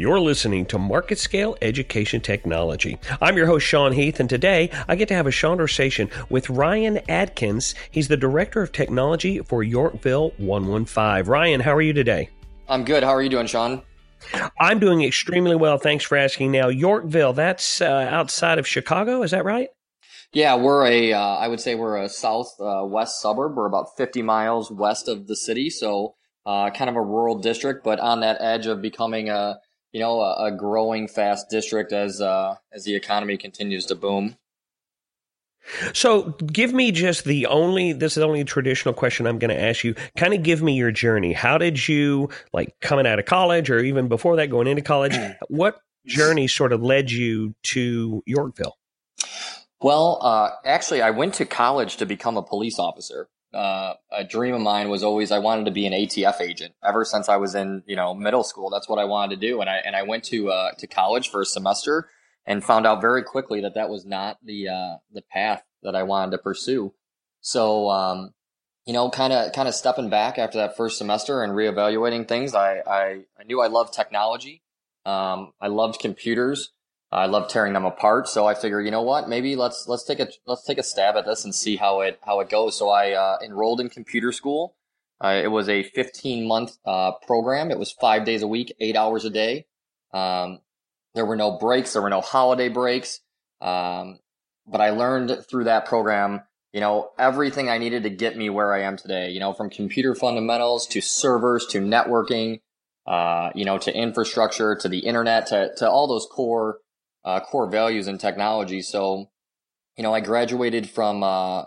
You're listening to MarketScale Education Technology. I'm your host, Sean Heath, and today I get to have a conversation with Ryan Adkins. He's the Director of Technology for Yorkville 115. Ryan, how are you today? I'm good. How are you doing, Sean? I'm doing extremely well. Thanks for asking. Now, Yorkville, that's uh, outside of Chicago, is that right? Yeah, we're a. Uh, I would say we're a southwest uh, suburb. We're about 50 miles west of the city, so uh, kind of a rural district, but on that edge of becoming a you know a, a growing fast district as uh, as the economy continues to boom. So, give me just the only, this is the only traditional question I'm going to ask you. Kind of give me your journey. How did you, like, coming out of college or even before that, going into college, what journey sort of led you to Yorkville? Well, uh, actually, I went to college to become a police officer. Uh, a dream of mine was always I wanted to be an ATF agent. Ever since I was in, you know, middle school, that's what I wanted to do. And I and I went to uh, to college for a semester and found out very quickly that that was not the uh, the path that I wanted to pursue. So, um, you know, kind of kind of stepping back after that first semester and reevaluating things, I I, I knew I loved technology. Um, I loved computers. I love tearing them apart. So I figure, you know what? Maybe let's let's take a let's take a stab at this and see how it how it goes. So I uh, enrolled in computer school. Uh, it was a 15 month uh, program. It was five days a week, eight hours a day. Um, there were no breaks. There were no holiday breaks. Um, but I learned through that program, you know, everything I needed to get me where I am today, you know, from computer fundamentals to servers to networking, uh, you know, to infrastructure, to the internet, to, to all those core, uh, core values in technology. So, you know, I graduated from, uh,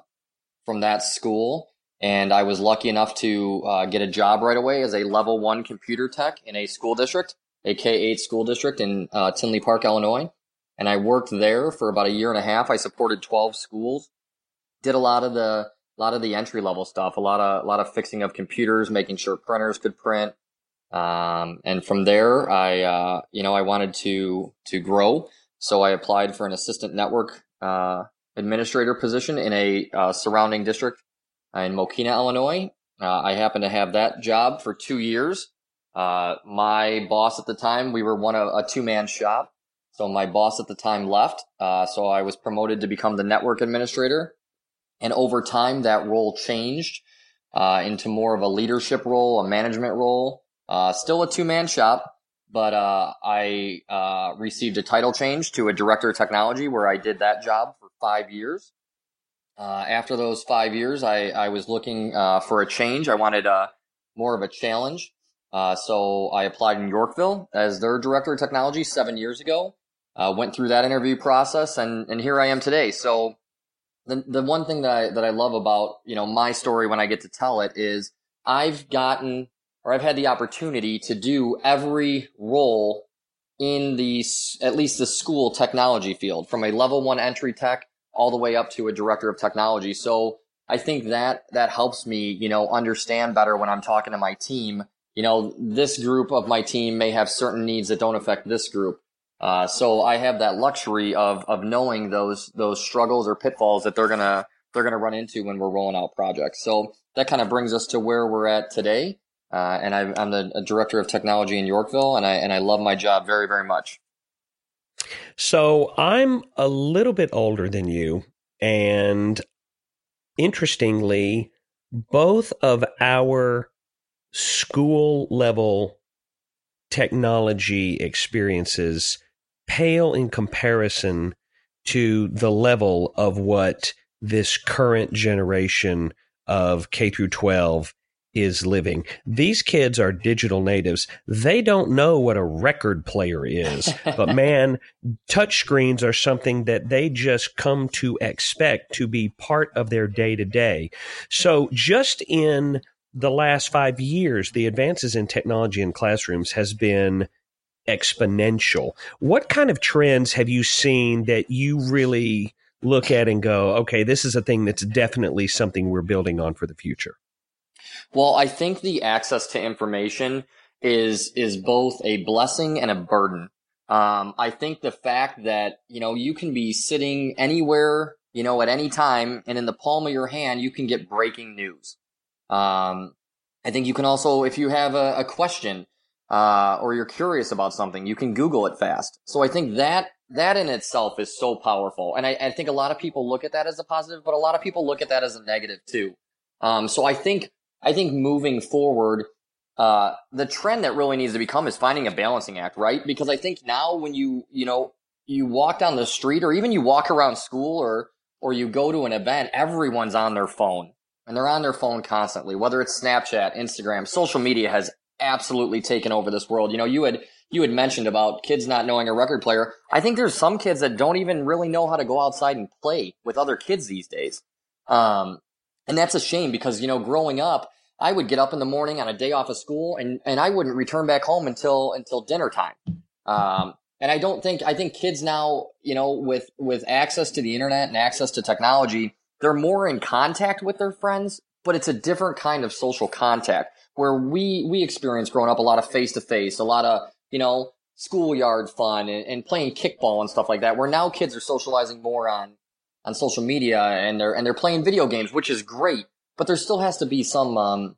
from that school and I was lucky enough to, uh, get a job right away as a level one computer tech in a school district a K-8 school district in uh, Tinley Park, Illinois. And I worked there for about a year and a half. I supported 12 schools, did a lot of the, a lot of the entry level stuff, a lot of, a lot of fixing of computers, making sure printers could print. Um, and from there, I, uh, you know, I wanted to, to grow. So I applied for an assistant network, uh, administrator position in a, uh, surrounding district in Mokena, Illinois. Uh, I happened to have that job for two years. Uh, my boss at the time, we were one of a two man shop. So my boss at the time left. Uh, so I was promoted to become the network administrator. And over time, that role changed uh, into more of a leadership role, a management role. Uh, still a two man shop, but uh, I uh, received a title change to a director of technology where I did that job for five years. after those five years, I, I was looking for a change. I wanted more of a challenge. Uh, so I applied in Yorkville as their director of technology seven years ago. Uh, went through that interview process, and and here I am today. So the the one thing that I that I love about you know my story when I get to tell it is I've gotten or I've had the opportunity to do every role in the at least the school technology field from a level one entry tech all the way up to a director of technology. So I think that that helps me, you know, understand better when I'm talking to my team you know, this group of my team may have certain needs that don't affect this group. Uh, so I have that luxury of of knowing those those struggles or pitfalls that they're gonna they're gonna run into when we're rolling out projects. So that kind of brings us to where we're at today. Uh, and I, am the director of technology in Yorkville, and I and I love my job very very much. So I'm a little bit older than you, and interestingly, both of our school level technology experiences pale in comparison to the level of what this current generation of K through 12 is living. These kids are digital natives. They don't know what a record player is, but man, touchscreens are something that they just come to expect to be part of their day to day. So just in the last five years, the advances in technology in classrooms has been exponential. What kind of trends have you seen that you really look at and go, okay, this is a thing that's definitely something we're building on for the future? Well, I think the access to information is is both a blessing and a burden. Um, I think the fact that you know you can be sitting anywhere, you know, at any time, and in the palm of your hand, you can get breaking news. Um, I think you can also, if you have a, a question, uh, or you're curious about something, you can Google it fast. So I think that that in itself is so powerful, and I, I think a lot of people look at that as a positive, but a lot of people look at that as a negative too. Um, so I think I think moving forward, uh, the trend that really needs to become is finding a balancing act, right? Because I think now when you you know you walk down the street, or even you walk around school, or or you go to an event, everyone's on their phone and they're on their phone constantly, whether it's Snapchat, Instagram, social media has absolutely taken over this world. You know, you had you had mentioned about kids not knowing a record player. I think there's some kids that don't even really know how to go outside and play with other kids these days. Um, and that's a shame because, you know, growing up, I would get up in the morning on a day off of school and, and I wouldn't return back home until, until dinner time. Um, and I don't think, I think kids now, you know, with, with access to the internet and access to technology, they're more in contact with their friends, but it's a different kind of social contact where we we experience growing up a lot of face to face, a lot of you know schoolyard fun and, and, playing kickball and stuff like that. Where now kids are socializing more on on social media and they're and they're playing video games, which is great. But there still has to be some um,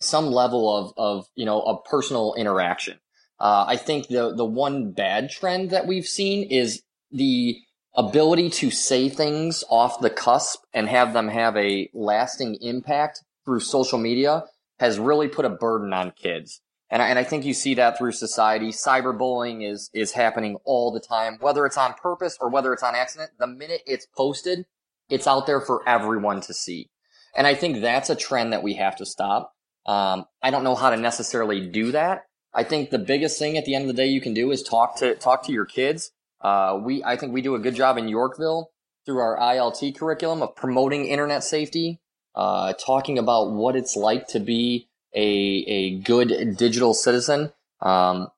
some level of of you know of personal interaction. Uh, I think the the one bad trend that we've seen is the ability to say things off the cusp and have them have a lasting impact through social media has really put a burden on kids. And I, and I think you see that through society. Cyberbullying is, is happening all the time, whether it's on purpose or whether it's on accident. The minute it's posted, it's out there for everyone to see. And I think that's a trend that we have to stop. Um, I don't know how to necessarily do that. I think the biggest thing at the end of the day you can do is talk to, talk to your kids. Uh, we, I think we do a good job in Yorkville through our ILT curriculum of promoting internet safety uh, talking about what it's like to be a, a good digital citizen. Um,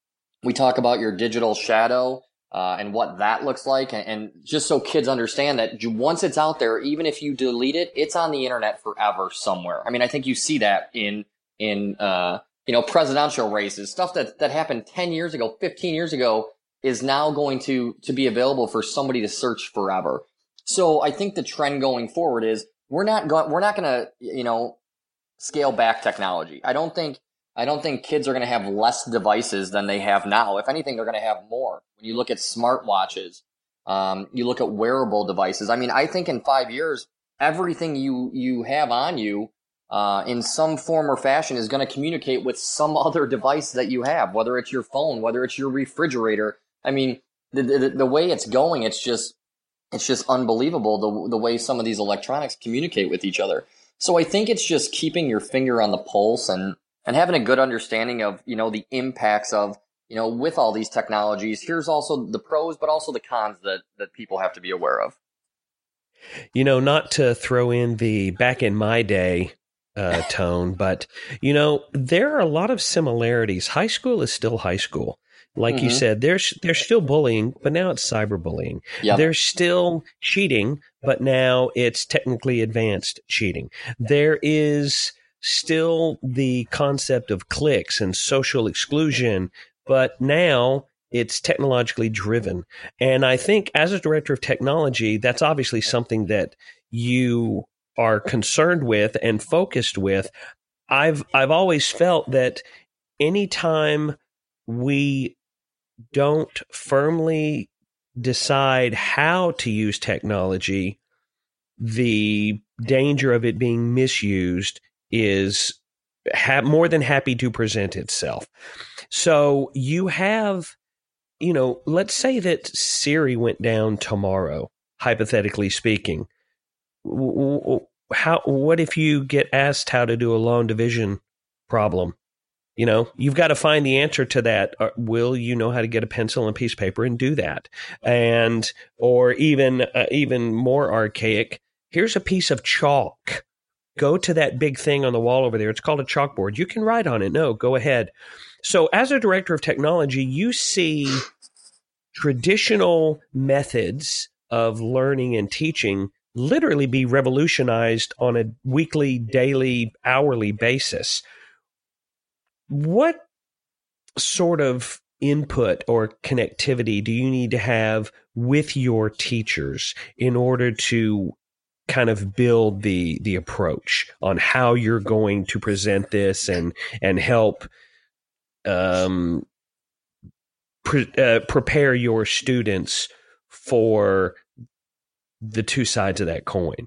we talk about your digital shadow uh, and what that looks like, and, and, just so kids understand that once it's out there, even if you delete it, it's on the internet forever somewhere. I mean, I think you see that in in uh, you know presidential races, stuff that that happened ten years ago, fifteen years ago, is now going to to be available for somebody to search forever. So I think the trend going forward is we're not going we're not going to you know scale back technology. I don't think I don't think kids are going to have less devices than they have now. If anything, they're going to have more. When you look at smartwatches, um, you look at wearable devices. I mean, I think in five years, everything you you have on you uh, in some form or fashion is going to communicate with some other device that you have, whether it's your phone, whether it's your refrigerator. I mean, the, the, the way it's going, it's just it's just unbelievable the, the way some of these electronics communicate with each other. So I think it's just keeping your finger on the pulse and, and having a good understanding of, you know, the impacts of, you know, with all these technologies. Here's also the pros, but also the cons that, that people have to be aware of. You know, not to throw in the back in my day uh, tone, but, you know, there are a lot of similarities. High school is still high school. Like mm-hmm. you said, there's there's still bullying, but now it's cyberbullying. Yep. There's still cheating, but now it's technically advanced cheating. There is still the concept of cliques and social exclusion, but now it's technologically driven. And I think as a director of technology, that's obviously something that you are concerned with and focused with. I've I've always felt that anytime we don't firmly decide how to use technology, the danger of it being misused is ha- more than happy to present itself. So you have, you know, let's say that Siri went down tomorrow, hypothetically speaking. How? What if you get asked how to do a long division problem? You know, you've got to find the answer to that. Uh, will you know how to get a pencil and piece of paper and do that? And, or even, uh, even more archaic, here's a piece of chalk. Go to that big thing on the wall over there. It's called a chalkboard. You can write on it. No, go ahead. So, as a director of technology, you see traditional methods of learning and teaching literally be revolutionized on a weekly, daily, hourly basis what sort of input or connectivity do you need to have with your teachers in order to kind of build the the approach on how you're going to present this and and help um, pre- uh, prepare your students for the two sides of that coin?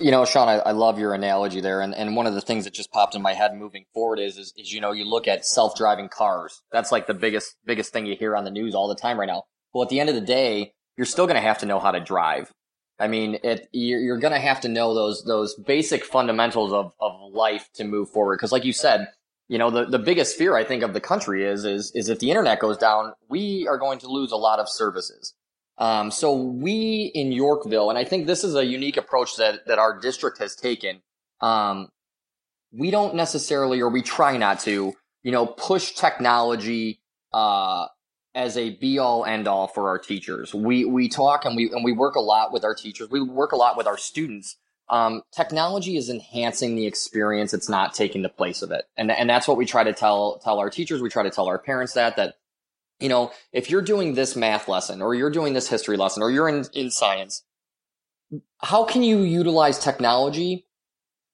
You know, Sean, I, I, love your analogy there, and, and one of the things that just popped in my head moving forward is, is, is you know you look at self driving cars. That's like the biggest biggest thing you hear on the news all the time right now. Well, at the end of the day, you're still going to have to know how to drive. I mean, it, you're, you're going to have to know those those basic fundamentals of, of life to move forward. Because, like you said, you know, the, the biggest fear I think of the country is is is if the internet goes down, we are going to lose a lot of services. Um, so we in Yorkville, and I think this is a unique approach that, that our district has taken. Um, we don't necessarily, or we try not to, you know, push technology, uh, as a be all end all for our teachers. We, we talk and we, and we work a lot with our teachers. We work a lot with our students. Um, technology is enhancing the experience. It's not taking the place of it. And, and that's what we try to tell, tell our teachers. We try to tell our parents that, that you know, if you're doing this math lesson or you're doing this history lesson or you're in, in science, how can you utilize technology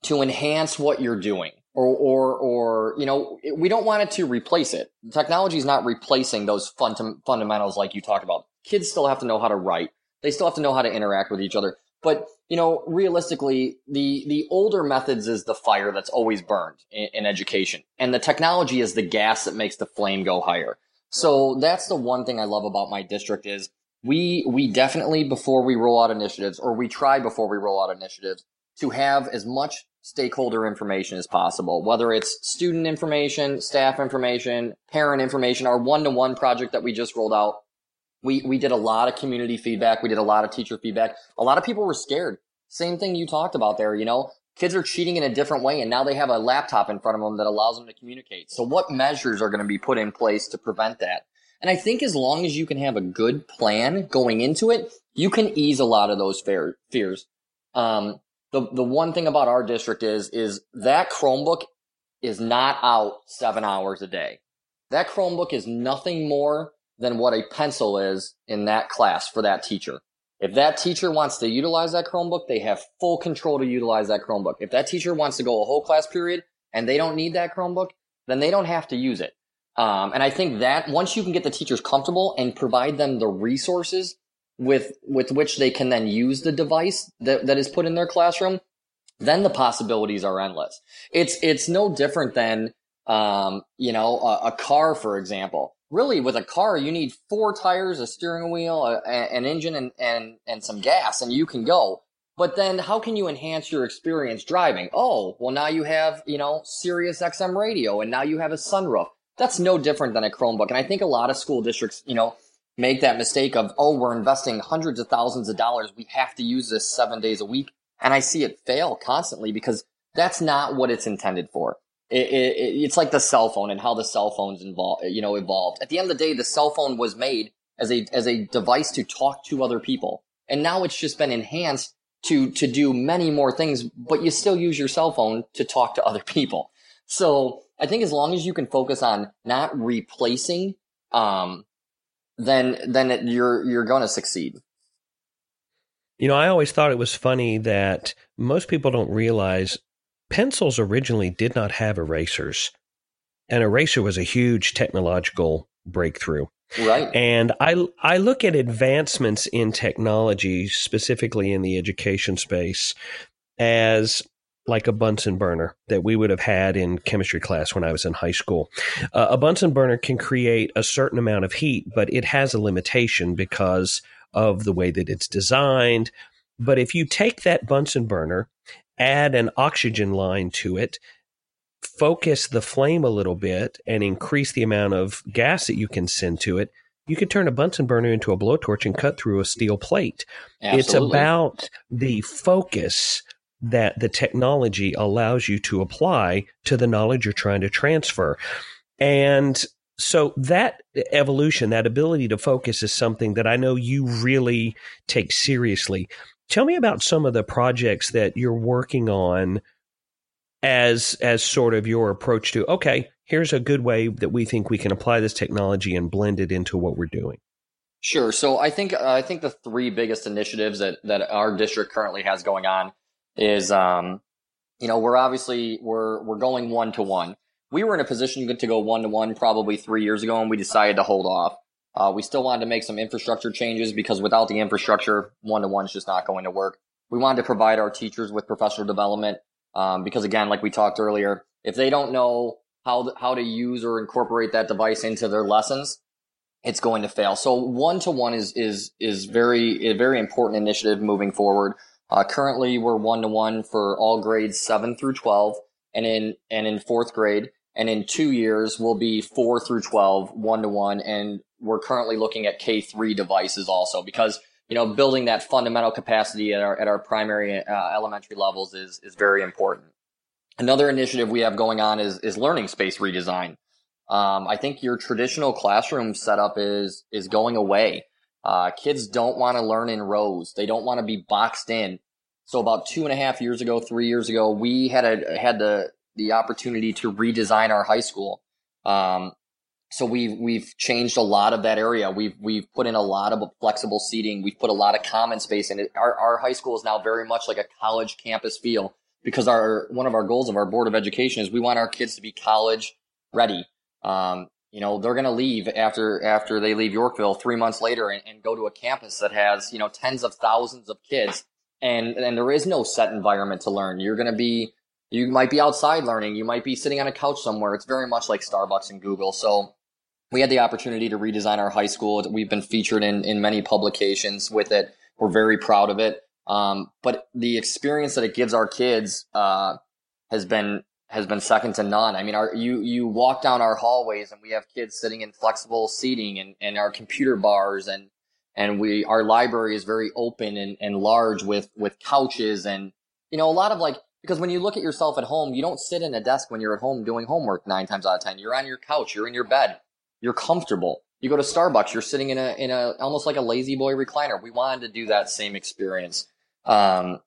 to enhance what you're doing? Or, or, or, you know, we don't want it to replace it. Technology is not replacing those fund- fundamentals like you talked about. Kids still have to know how to write. They still have to know how to interact with each other. But, you know, realistically, the, the older methods is the fire that's always burned in, in education. And the technology is the gas that makes the flame go higher. So that's the one thing I love about my district is we we definitely before we roll out initiatives or we try before we roll out initiatives to have as much stakeholder information as possible, whether it's student information, staff information, parent information, our one-to-one project that we just rolled out. We we did a lot of community feedback, we did a lot of teacher feedback. A lot of people were scared. Same thing you talked about there, you know, kids are cheating in a different way and now they have a laptop in front of them that allows them to communicate. So what measures are going to be put in place to prevent that? And I think as long as you can have a good plan going into it, you can ease a lot of those fears. Um, the, the one thing about our district is, is that Chromebook is not out seven hours a day. That Chromebook is nothing more than what a pencil is in that class for that teacher. If that teacher wants to utilize that Chromebook, they have full control to utilize that Chromebook. If that teacher wants to go a whole class period and they don't need that Chromebook, then they don't have to use it. Um, and I think that once you can get the teachers comfortable and provide them the resources with with which they can then use the device that, that is put in their classroom, then the possibilities are endless. It's it's no different than um, you know a, a car, for example really with a car you need four tires a steering wheel a, an engine and, and and some gas and you can go. But then how can you enhance your experience driving? Oh well now you have you know sirius xm radio and now you have a sunroof. That's no different than a chromebook and i think a lot of school districts you know make that mistake of oh we're investing hundreds of thousands of dollars we have to use this seven days a week and i see it fail constantly because that's not what it's intended for it, it, it's like the cell phone and how the cell phones involved, you know, evolved. At the end of the day, the cell phone was made as a as a device to talk to other people, and now it's just been enhanced to to do many more things. But you still use your cell phone to talk to other people. So I think as long as you can focus on not replacing, um, then then it, you're you're going to succeed. You know, I always thought it was funny that most people don't realize pencils originally did not have erasers. An eraser was a huge technological breakthrough. Right. And I I look at advancements in technology, specifically in the education space, as like a Bunsen burner that we would have had in chemistry class when I was in high school. Uh, a Bunsen burner can create a certain amount of heat, but it has a limitation because of the way that it's designed. But if you take that Bunsen burner add an oxygen line to it, focus the flame a little bit, and increase the amount of gas that you can send to it, you could turn a Bunsen burner into a blowtorch and cut through a steel plate. Absolutely. It's about the focus that the technology allows you to apply to the knowledge you're trying to transfer. And so that evolution, that ability to focus is something that I know you really take seriously. Tell me about some of the projects that you're working on as as sort of your approach to okay, here's a good way that we think we can apply this technology and blend it into what we're doing. Sure. So I think uh, I think the three biggest initiatives that that our district currently has going on is um, you know we're obviously we're we're going one to one. we were in a position to go one to one probably three years ago, and we decided to hold off. Uh, we still wanted to make some infrastructure changes because without the infrastructure, one to one is just not going to work. We wanted to provide our teachers with professional development um, because, again, like we talked earlier, if they don't know how how to use or incorporate that device into their lessons, it's going to fail. So one to one is is is very a very important initiative moving forward. Uh, currently, we're one to one for all grades seven through twelve, and in and in fourth grade, and in two years we'll be four through 12 one to one, and we're currently looking at K three devices also because you know building that fundamental capacity at our at our primary uh, elementary levels is is very important. Another initiative we have going on is is learning space redesign. Um, I think your traditional classroom setup is is going away. Uh, kids don't want to learn in rows. They don't want to be boxed in. So about two and a half years ago, three years ago, we had a had the the opportunity to redesign our high school. Um, so we've we've changed a lot of that area. We've we've put in a lot of flexible seating. We've put a lot of common space in it. Our our high school is now very much like a college campus feel because our one of our goals of our board of education is we want our kids to be college ready. Um, you know, they're going to leave after after they leave Yorkville three months later and, and, go to a campus that has you know tens of thousands of kids, and and there is no set environment to learn. You're going to be you might be outside learning. You might be sitting on a couch somewhere. It's very much like Starbucks and Google. So we had the opportunity to redesign our high school. We've been featured in in many publications with it. We're very proud of it. Um, but the experience that it gives our kids uh, has been has been second to none. I mean, our you you walk down our hallways and we have kids sitting in flexible seating and, and our computer bars and and we our library is very open and, and large with with couches and you know a lot of like because when you look at yourself at home, you don't sit in a desk when you're at home doing homework nine times out of ten. You're on your couch, you're in your bed, you're comfortable. You go to Starbucks, you're sitting in a in a almost like a La-Z-Boy recliner. We wanted to do that same experience. Um,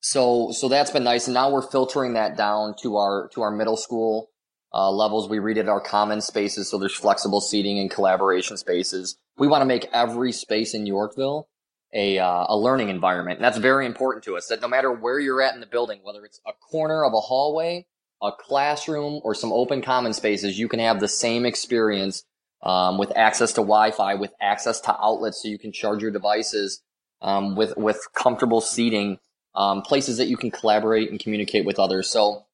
so so that's been nice, and now we're filtering that down to our to our middle school uh, levels. We redid our common spaces, so there's flexible seating and collaboration spaces. We want to make every space in Yorkville a uh, a learning environment, and that's very important to us. That no matter where you're at in the building, whether it's a corner of a hallway, a classroom, or some open common spaces, you can have the same experience um, with access to Wi-Fi, with access to outlets, so you can charge your devices um, with with comfortable seating, um, places that you can collaborate and communicate with others. So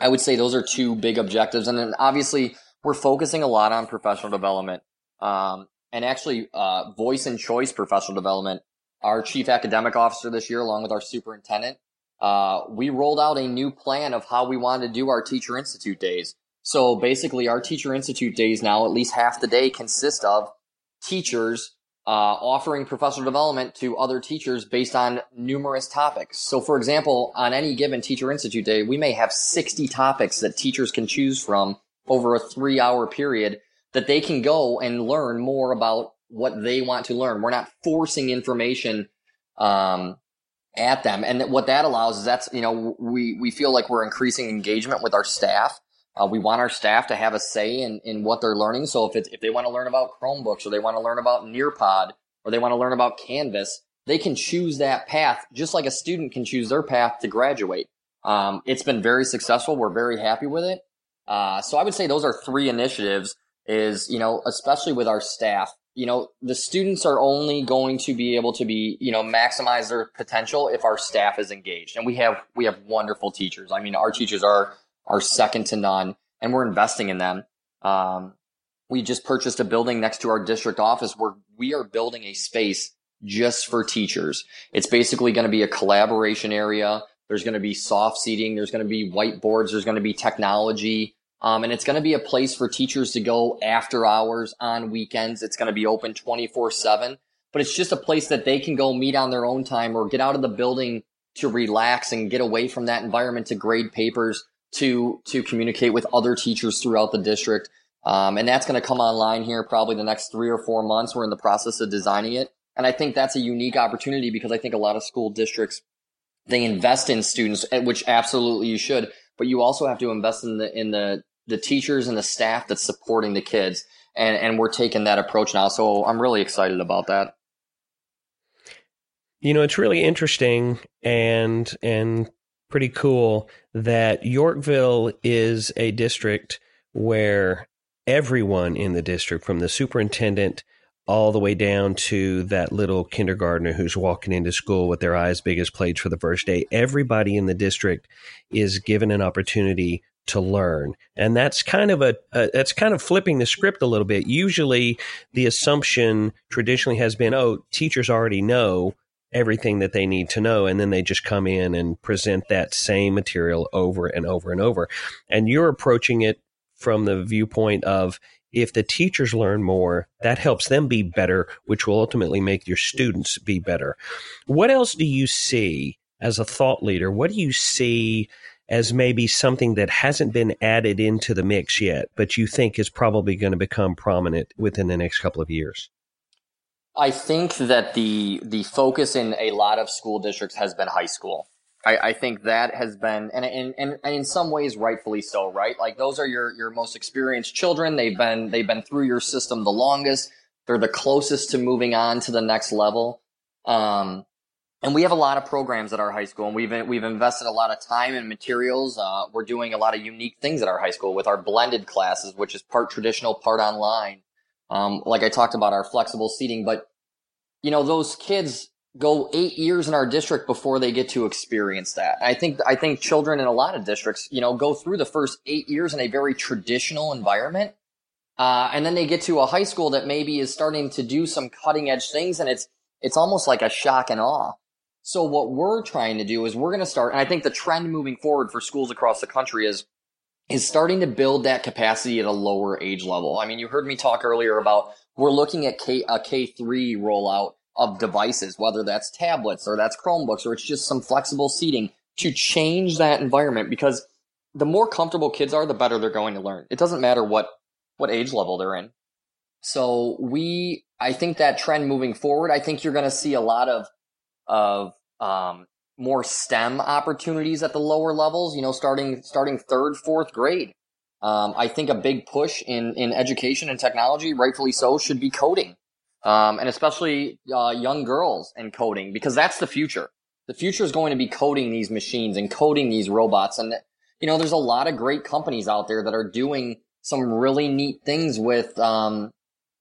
I would say those are two big objectives, and then obviously we're focusing a lot on professional development um, and actually uh, voice and choice professional development. Our chief academic officer this year, along with our superintendent, uh, we rolled out a new plan of how we wanted to do our teacher institute days. So basically, our teacher institute days now, at least half the day, consist of teachers uh, offering professional development to other teachers based on numerous topics. So, for example, on any given Teacher Institute day, we may have 60 topics that teachers can choose from over a three hour period that they can go and learn more about what they want to learn. We're not forcing information um, at them. And what that allows is that's, you know, we, we feel like we're increasing engagement with our staff uh, we want our staff to have a say in, in what they're learning. So if it's, if they want to learn about Chromebooks or they want to learn about Nearpod or they want to learn about Canvas, they can choose that path just like a student can choose their path to graduate. Um, it's been very successful. We're very happy with it. Uh, so I would say those are three initiatives is, you know, especially with our staff, you know, the students are only going to be able to be, you know, maximize their potential if our staff is engaged. And we have, we have wonderful teachers. I mean, our teachers are are second to none, and we're investing in them. Um, we just purchased a building next to our district office where we are building a space just for teachers. It's basically going to be a collaboration area. There's going to be soft seating. There's going to be whiteboards. There's going to be technology. Um, and it's going to be a place for teachers to go after hours on weekends. It's going to be open 24 seven, but it's just a place that they can go meet on their own time or get out of the building to relax and get away from that environment to grade papers to to communicate with other teachers throughout the district. Um, and that's going to come online here probably the next three or four months. We're in the process of designing it. And I think that's a unique opportunity because I think a lot of school districts, they invest in students, eh, which absolutely you should, but you also have to invest in the, in the, the teachers and the staff that's supporting the kids. And, and we're taking that approach now. So I'm really excited about that. You know, it's really interesting and, and pretty cool that Yorkville is a district where everyone in the district, from the superintendent all the way down to that little kindergartner who's walking into school with their eyes big as plates for the first day, everybody in the district is given an opportunity to learn. And that's kind of a, a, that's kind of flipping the script a little bit. Usually the assumption traditionally has been, oh, teachers already know everything that they need to know and then they just come in and present that same material over and over and over. And you're approaching it from the viewpoint of if the teachers learn more, that helps them be better, which will ultimately make your students be better. What else do you see as a thought leader? What do you see as maybe something that hasn't been added into the mix yet, but you think is probably going to become prominent within the next couple of years? I think that the the focus in a lot of school districts has been high school. I, I think that has been, and, and, and, in some ways, rightfully so, right? Like those are your, your most experienced children. They've been, they've been through your system the longest. They're the closest to moving on to the next level. Um, and we have a lot of programs at our high school and we've we've invested a lot of time and materials uh, we're doing a lot of unique things at our high school with our blended classes which is part traditional part online um, like i talked about our flexible seating but you know those kids go eight years in our district before they get to experience that i think i think children in a lot of districts you know go through the first eight years in a very traditional environment uh, and then they get to a high school that maybe is starting to do some cutting edge things and it's it's almost like a shock and awe so what we're trying to do is we're going to start, and I think the trend moving forward for schools across the country is is starting to build that capacity at a lower age level. I mean, you heard me talk earlier about we're looking at K, a K3 rollout of devices, whether that's tablets or that's Chromebooks or it's just some flexible seating to change that environment because the more comfortable kids are, the better they're going to learn. It doesn't matter what, what age level they're in. So we, I think that trend moving forward, I think you're going to see a lot of, of um, more STEM opportunities at the lower levels. You know, starting starting third, fourth grade. Um, I think a big push in in education and technology, rightfully so, should be coding, um, and especially uh, young girls in coding because that's the future. The future is going to be coding these machines and coding these robots, and you know, there's a lot of great companies out there that are doing some really neat things with um,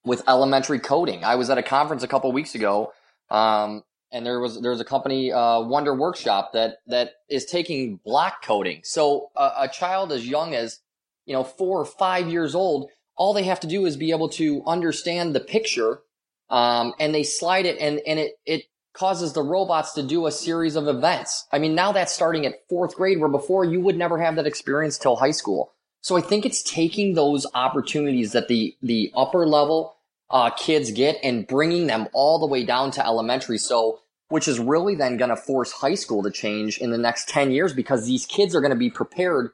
with elementary coding. I was at a conference a couple weeks ago um, and there was there's a company uh, Wonder Workshop that that is taking block coding. So uh, a child as young as you know four or five years old, all they have to do is be able to understand the picture, um, and they slide it, and and it it causes the robots to do a series of events. I mean, now that's starting at fourth grade, where before you would never have that experience till high school. So I think it's taking those opportunities that the the upper level uh, kids get and bringing them all the way down to elementary. So, which is really then going to force high school to change in the next 10 years because these kids are going to be prepared,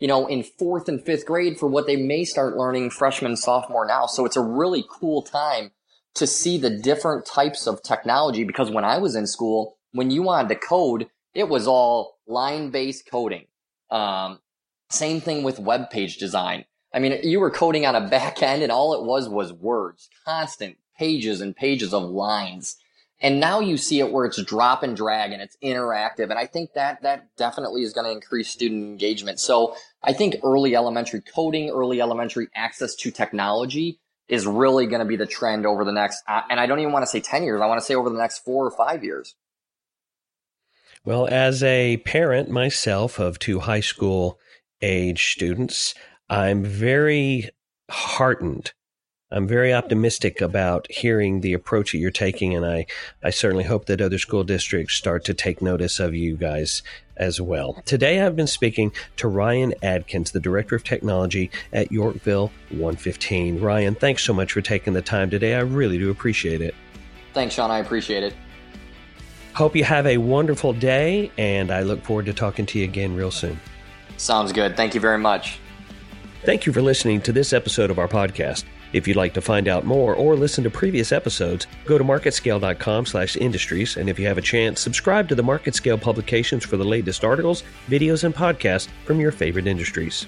you know, in fourth and fifth grade for what they may start learning freshman, sophomore now. So it's a really cool time to see the different types of technology because when I was in school, when you wanted to code, it was all line based coding. Um, same thing with web page design. I mean, you were coding on a back end and all it was was words, constant pages and pages of lines. And now you see it where it's drop and drag and it's interactive. And I think that that definitely is going to increase student engagement. So I think early elementary coding, early elementary access to technology is really going to be the trend over the next, uh, and I don't even want to say 10 years. I want to say over the next four or five years. Well, as a parent myself of two high school age students, I'm very heartened. I'm very optimistic about hearing the approach that you're taking, and I, I certainly hope that other school districts start to take notice of you guys as well. Today, I've been speaking to Ryan Adkins, the Director of Technology at Yorkville 115. Ryan, thanks so much for taking the time today. I really do appreciate it. Thanks, Sean. I appreciate it. Hope you have a wonderful day, and I look forward to talking to you again real soon. Sounds good. Thank you very much. Thank you for listening to this episode of our podcast. If you'd like to find out more or listen to previous episodes, go to marketscale.com/industries and if you have a chance, subscribe to the MarketScale publications for the latest articles, videos and podcasts from your favorite industries.